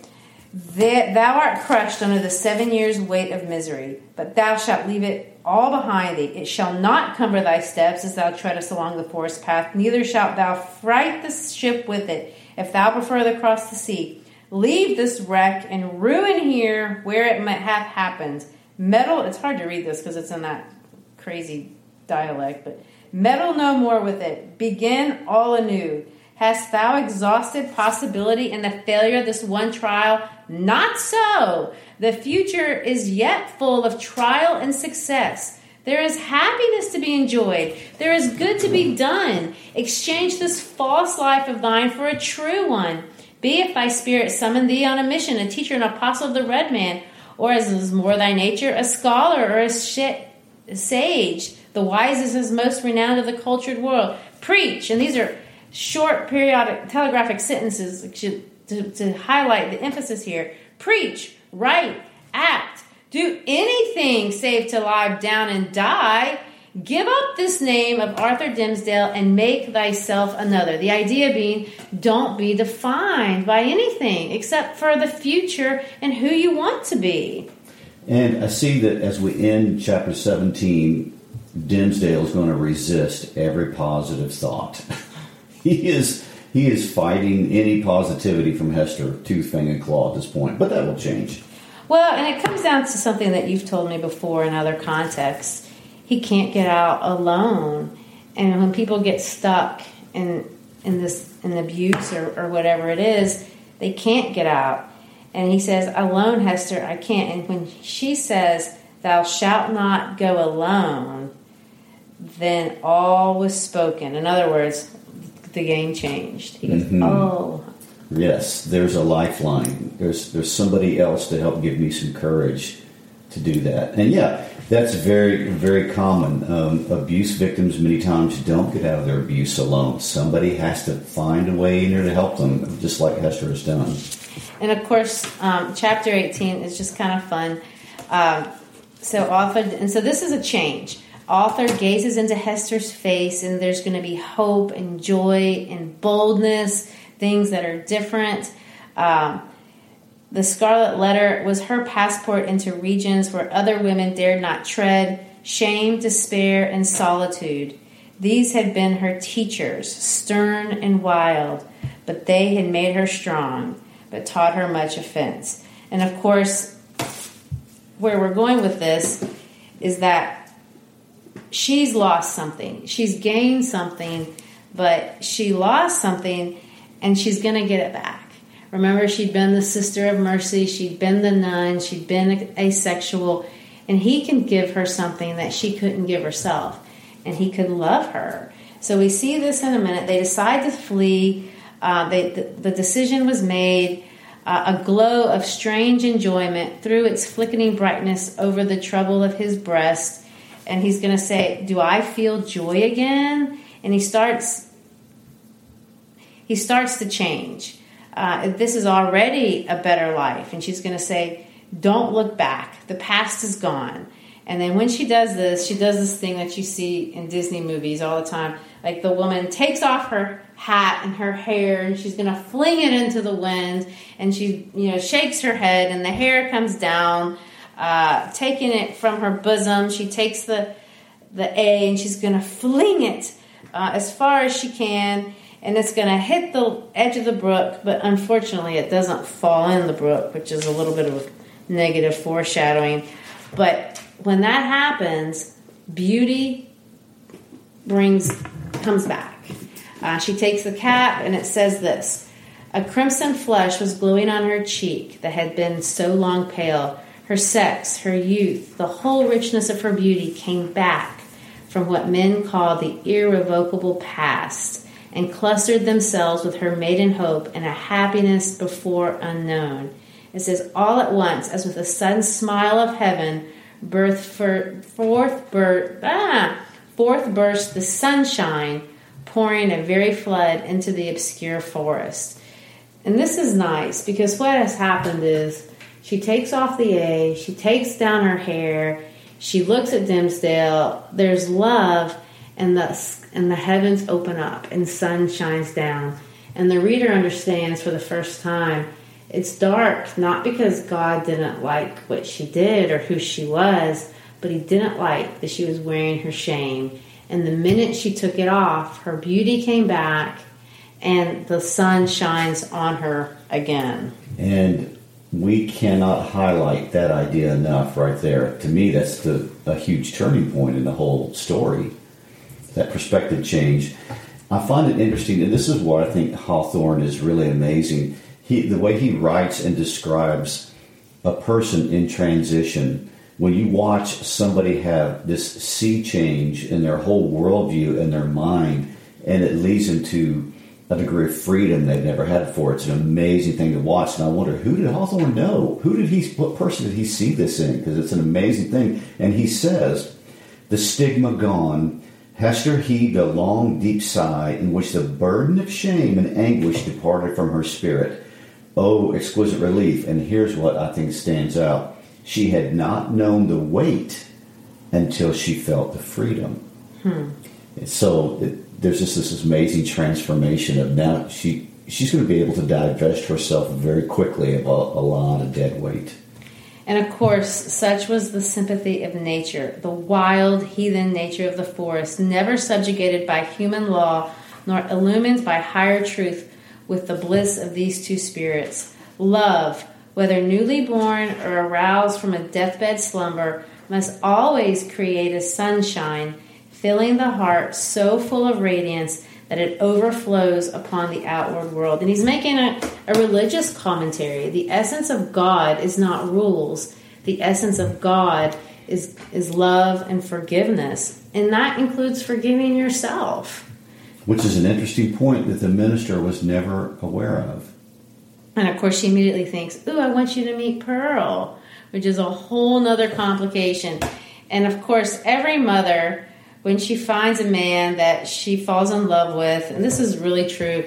"Thou art crushed under the seven years' weight of misery, but thou shalt leave it all behind thee. It shall not cumber thy steps as thou treadest along the forest path, neither shalt thou fright the ship with it, if thou prefer to cross the sea. Leave this wreck and ruin here where it might have happened. Meddle, it's hard to read this because it's in that crazy dialect, but meddle no more with it. Begin all anew. Hast thou exhausted possibility in the failure of this one trial? Not so. The future is yet full of trial and success. There is happiness to be enjoyed. There is good to be done. Exchange this false life of thine for a true one. Be if thy spirit summon thee on a mission, a teacher, an apostle of the red man, or as is more thy nature, a scholar or a, sage, the wisest and most renowned of the cultured world. Preach, and these are short periodic telegraphic sentences to, to highlight the emphasis here. Preach, write, act, do anything save to lie down and die. Give up this name of Arthur Dimmesdale and make thyself another. The idea being, don't be defined by anything except for the future and who you want to be. And I see that as we end chapter 17, Dimmesdale is going to resist every positive thought. he is he is fighting any positivity from Hester, tooth, fang, and claw at this point, but that will change. Well, and it comes down to something that you've told me before in other contexts. He can't get out alone, and when people get stuck in in this in abuse or, or whatever it is, they can't get out. And he says, "Alone, Hester, I can't." And when she says, "Thou shalt not go alone," then all was spoken. In other words, the game changed. He goes, mm-hmm. "Oh, Yes, there's a lifeline. There's there's somebody else to help give me some courage to do that. And yeah, that's very very common. Um, abuse victims many times don't get out of their abuse alone. Somebody has to find a way in there to help them, just like Hester has done. And of course, um, chapter 18 is just kind of fun. Um, so often, and so this is a change. Arthur gazes into Hester's face, and there's going to be hope and joy and boldness things that are different. Um, the Scarlet Letter was her passport into regions where other women dared not tread shame, despair, and solitude. These had been her teachers, stern and wild, but they had made her strong, but taught her much offense. And of course, where we're going with this is that she's lost something. She's gained something, but she lost something and she's going to get it back. Remember, she'd been the sister of mercy, she'd been the nun, she'd been asexual, and he can give her something that she couldn't give herself, and he could love her. So we see this in a minute. They decide to flee. Uh, they, the, the, decision was made. Uh, a glow of strange enjoyment threw its flickering brightness over the trouble of his breast. And he's going to say, Do I feel joy again? And he starts he starts to change. Uh, this is already a better life. And she's going to say, Don't look back. The past is gone. And then when she does this, she does this thing that you see in Disney movies all the time. Like the woman takes off her hat and her hair and she's going to fling it into the wind and she, you know, shakes her head and the hair comes down, uh, taking it from her bosom. She takes the the A and she's going to fling it uh, as far as she can and it's going to hit the edge of the brook, but unfortunately it doesn't fall in the brook, which is a little bit of negative foreshadowing. But when that happens, beauty brings comes back. Uh, she takes the cap, and it says this: A crimson flush was glowing on her cheek that had been so long pale. Her sex, her youth, the whole richness of her beauty came back from what men call the irrevocable past, and clustered themselves with her maiden hope and a happiness before unknown. It says, all at once, as with a sudden smile of heaven, birth for, forth, birth, ah, forth burst the sunshine, pouring a very flood into the obscure forest. And this is nice because what has happened is she takes off the A, she takes down her hair, she looks at Dimmesdale, there's love, and the, and the heavens open up and sun shines down. And the reader understands for the first time it's dark not because God didn't like what she did or who she was, but He didn't like that she was wearing her shame. And the minute she took it off, her beauty came back and the sun shines on her again. And we cannot highlight that idea enough right there. To me, that's the, a huge turning point in the whole story. That perspective change. I find it interesting, and this is what I think Hawthorne is really amazing he the way he writes and describes a person in transition when you watch somebody have this sea change in their whole worldview and their mind and it leads them to a degree of freedom they've never had before. It's an amazing thing to watch, and I wonder who did Hawthorne know? Who did he? What person did he see this in? Because it's an amazing thing. And he says, "The stigma gone, Hester heaved a long, deep sigh, in which the burden of shame and anguish departed from her spirit. Oh, exquisite relief. And here's what I think stands out she had not known the weight until she felt the freedom. Hmm. So it, there's just this amazing transformation of now she she's going to be able to divest herself very quickly of a, a lot of dead weight. And of course, such was the sympathy of nature, the wild, heathen nature of the forest, never subjugated by human law, nor illumined by higher truth, with the bliss of these two spirits. Love, whether newly born or aroused from a deathbed slumber, must always create a sunshine, filling the heart so full of radiance that it overflows upon the outward world. And he's making a, a religious commentary. The essence of God is not rules, the essence of God is, is love and forgiveness. And that includes forgiving yourself. Which is an interesting point that the minister was never aware of. And of course, she immediately thinks, Ooh, I want you to meet Pearl, which is a whole nother complication. And of course, every mother, when she finds a man that she falls in love with, and this is really true,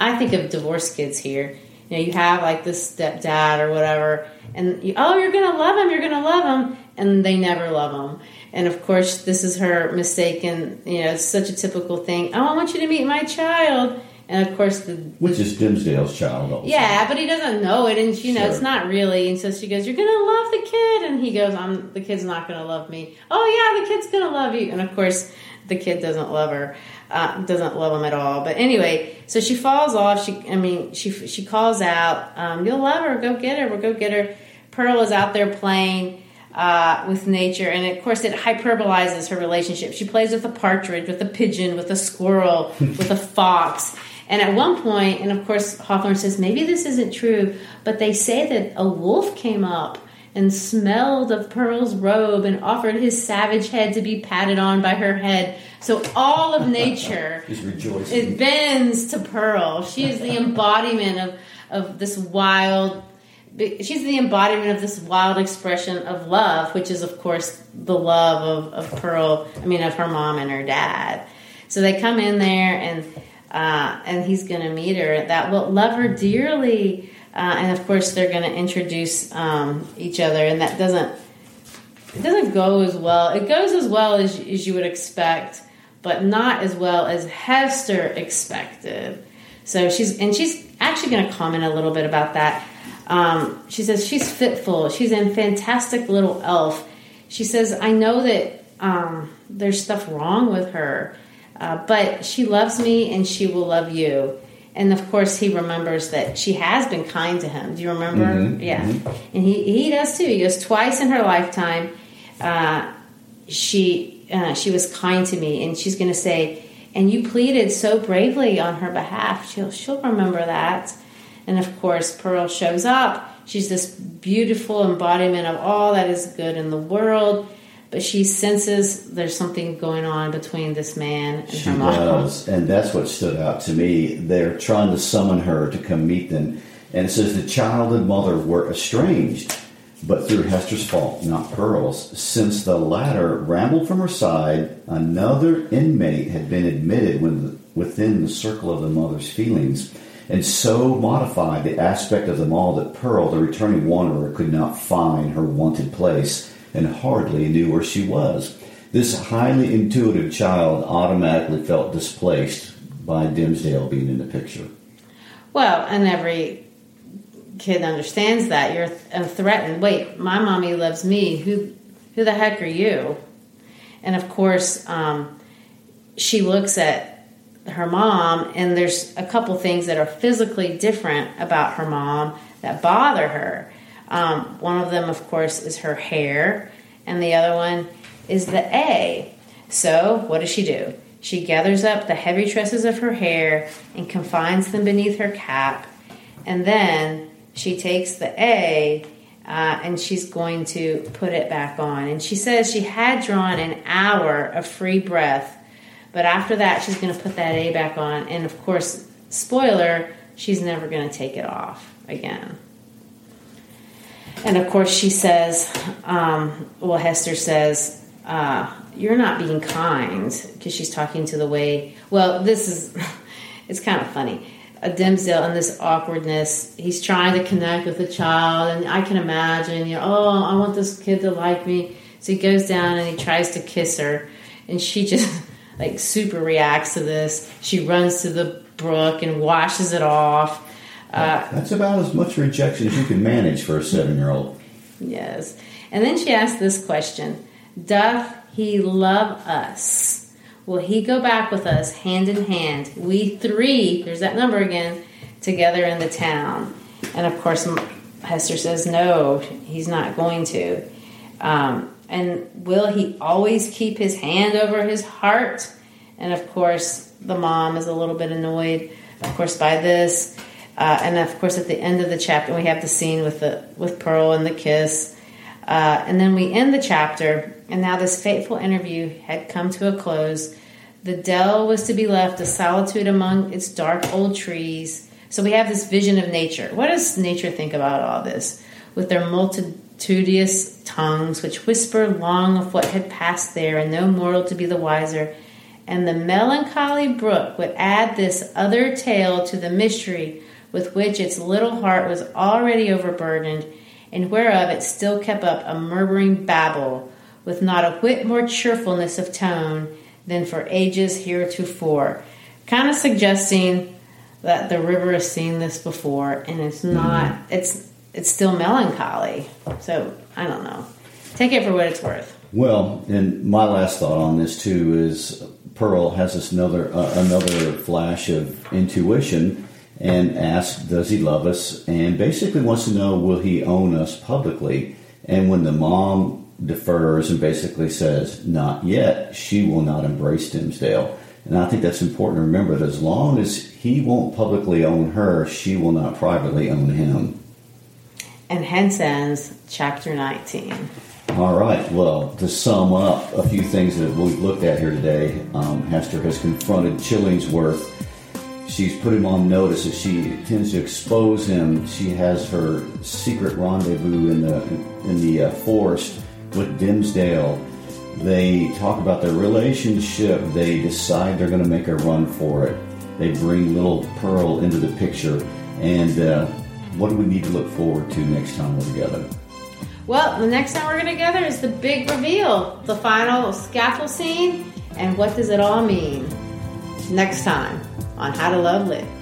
I think of divorced kids here. You know, you have like this stepdad or whatever, and you, oh, you're gonna love him, you're gonna love him, and they never love him. And of course, this is her mistake, and you know, it's such a typical thing. Oh, I want you to meet my child. And of course, the, which is Dimmesdale's child. Also. Yeah, but he doesn't know it, and you know sure. it's not really. And so she goes, "You're gonna love the kid," and he goes, "I'm the kid's not gonna love me." Oh yeah, the kid's gonna love you, and of course, the kid doesn't love her, uh, doesn't love him at all. But anyway, so she falls off. She, I mean, she she calls out, um, "You'll love her. Go get her. We'll go get her." Pearl is out there playing uh, with nature, and of course, it hyperbolizes her relationship. She plays with a partridge, with a pigeon, with a squirrel, with a fox. And at one point, and of course, Hawthorne says maybe this isn't true, but they say that a wolf came up and smelled of Pearl's robe and offered his savage head to be patted on by her head. So all of nature it bends to Pearl. She is the embodiment of, of this wild she's the embodiment of this wild expression of love, which is, of course, the love of, of Pearl. I mean, of her mom and her dad. So they come in there, and uh, and he's going to meet her. That will love her dearly, uh, and of course, they're going to introduce um, each other, and that doesn't. it doesn't go as well. It goes as well as, as you would expect, but not as well as Hester expected. So she's and she's actually going to comment a little bit about that. Um, she says she's fitful. She's a fantastic little elf. She says I know that um, there's stuff wrong with her, uh, but she loves me and she will love you. And of course, he remembers that she has been kind to him. Do you remember? Mhm, Yeah, and he he does too. He goes twice in her lifetime. Uh, she uh, she was kind to me, and she's going to say, and you pleaded so bravely on her behalf. She'll she'll remember that. And of course, Pearl shows up. She's this beautiful embodiment of all that is good in the world, but she senses there's something going on between this man and She her mom. does, and that's what stood out to me. They're trying to summon her to come meet them, and it says the child and mother were estranged, but through Hester's fault, not Pearl's. Since the latter rambled from her side, another inmate had been admitted when, within the circle of the mother's feelings, and so modified the aspect of them all that Pearl, the returning wanderer, could not find her wanted place and hardly knew where she was. This highly intuitive child automatically felt displaced by Dimmesdale being in the picture. Well, and every kid understands that you're th- threatened. Wait, my mommy loves me. Who, who the heck are you? And of course, um, she looks at her mom, and there's a couple things that are physically different about her mom that bother her. Um, one of them, of course, is her hair, and the other one is the A. So, what does she do? She gathers up the heavy tresses of her hair and confines them beneath her cap, and then she takes the A uh, and she's going to put it back on. And she says she had drawn an hour of free breath, but after that, she's going to put that A back on. And of course, spoiler, she's never going to take it off again. And of course, she says, um, well, Hester says, uh, you're not being kind because she's talking to the way, well, this is, it's kind of funny. A Dimmesdale and this awkwardness, he's trying to connect with the child, and I can imagine, you know, oh, I want this kid to like me. So he goes down and he tries to kiss her, and she just like super reacts to this. She runs to the brook and washes it off. Uh, That's about as much rejection as you can manage for a seven year old. Yes. And then she asked this question Doth he love us? Will he go back with us hand in hand? We three, there's that number again, together in the town. And of course, Hester says, no, he's not going to. Um, and will he always keep his hand over his heart? And of course, the mom is a little bit annoyed, of course, by this. Uh, and of course, at the end of the chapter, we have the scene with the with Pearl and the kiss. Uh, and then we end the chapter, and now this fateful interview had come to a close. The dell was to be left a solitude among its dark old trees. So we have this vision of nature. What does nature think about all this? With their multitudinous tongues, which whisper long of what had passed there, and no mortal to be the wiser. And the melancholy brook would add this other tale to the mystery with which its little heart was already overburdened, and whereof it still kept up a murmuring babble, with not a whit more cheerfulness of tone than for ages heretofore. Kind of suggesting that the river has seen this before, and it's not. It's it's still melancholy. So I don't know. Take it for what it's worth. Well, and my last thought on this too is Pearl has this another uh, another flash of intuition and asks, "Does he love us?" and basically wants to know, "Will he own us publicly?" And when the mom defers and basically says, "Not yet," she will not embrace Dimmesdale. And I think that's important to remember that as long as he won't publicly own her, she will not privately own him. And hence ends chapter 19. All right. Well, to sum up a few things that we've looked at here today, um, Hester has confronted Chillingsworth. She's put him on notice that she tends to expose him. She has her secret rendezvous in the in the uh, forest with Dimmesdale. They talk about their relationship. They decide they're going to make a run for it. They bring little Pearl into the picture. And uh, what do we need to look forward to next time we're together? Well, the next time we're going to gather is the big reveal, the final scaffold scene, and what does it all mean? Next time on How to Love Lit.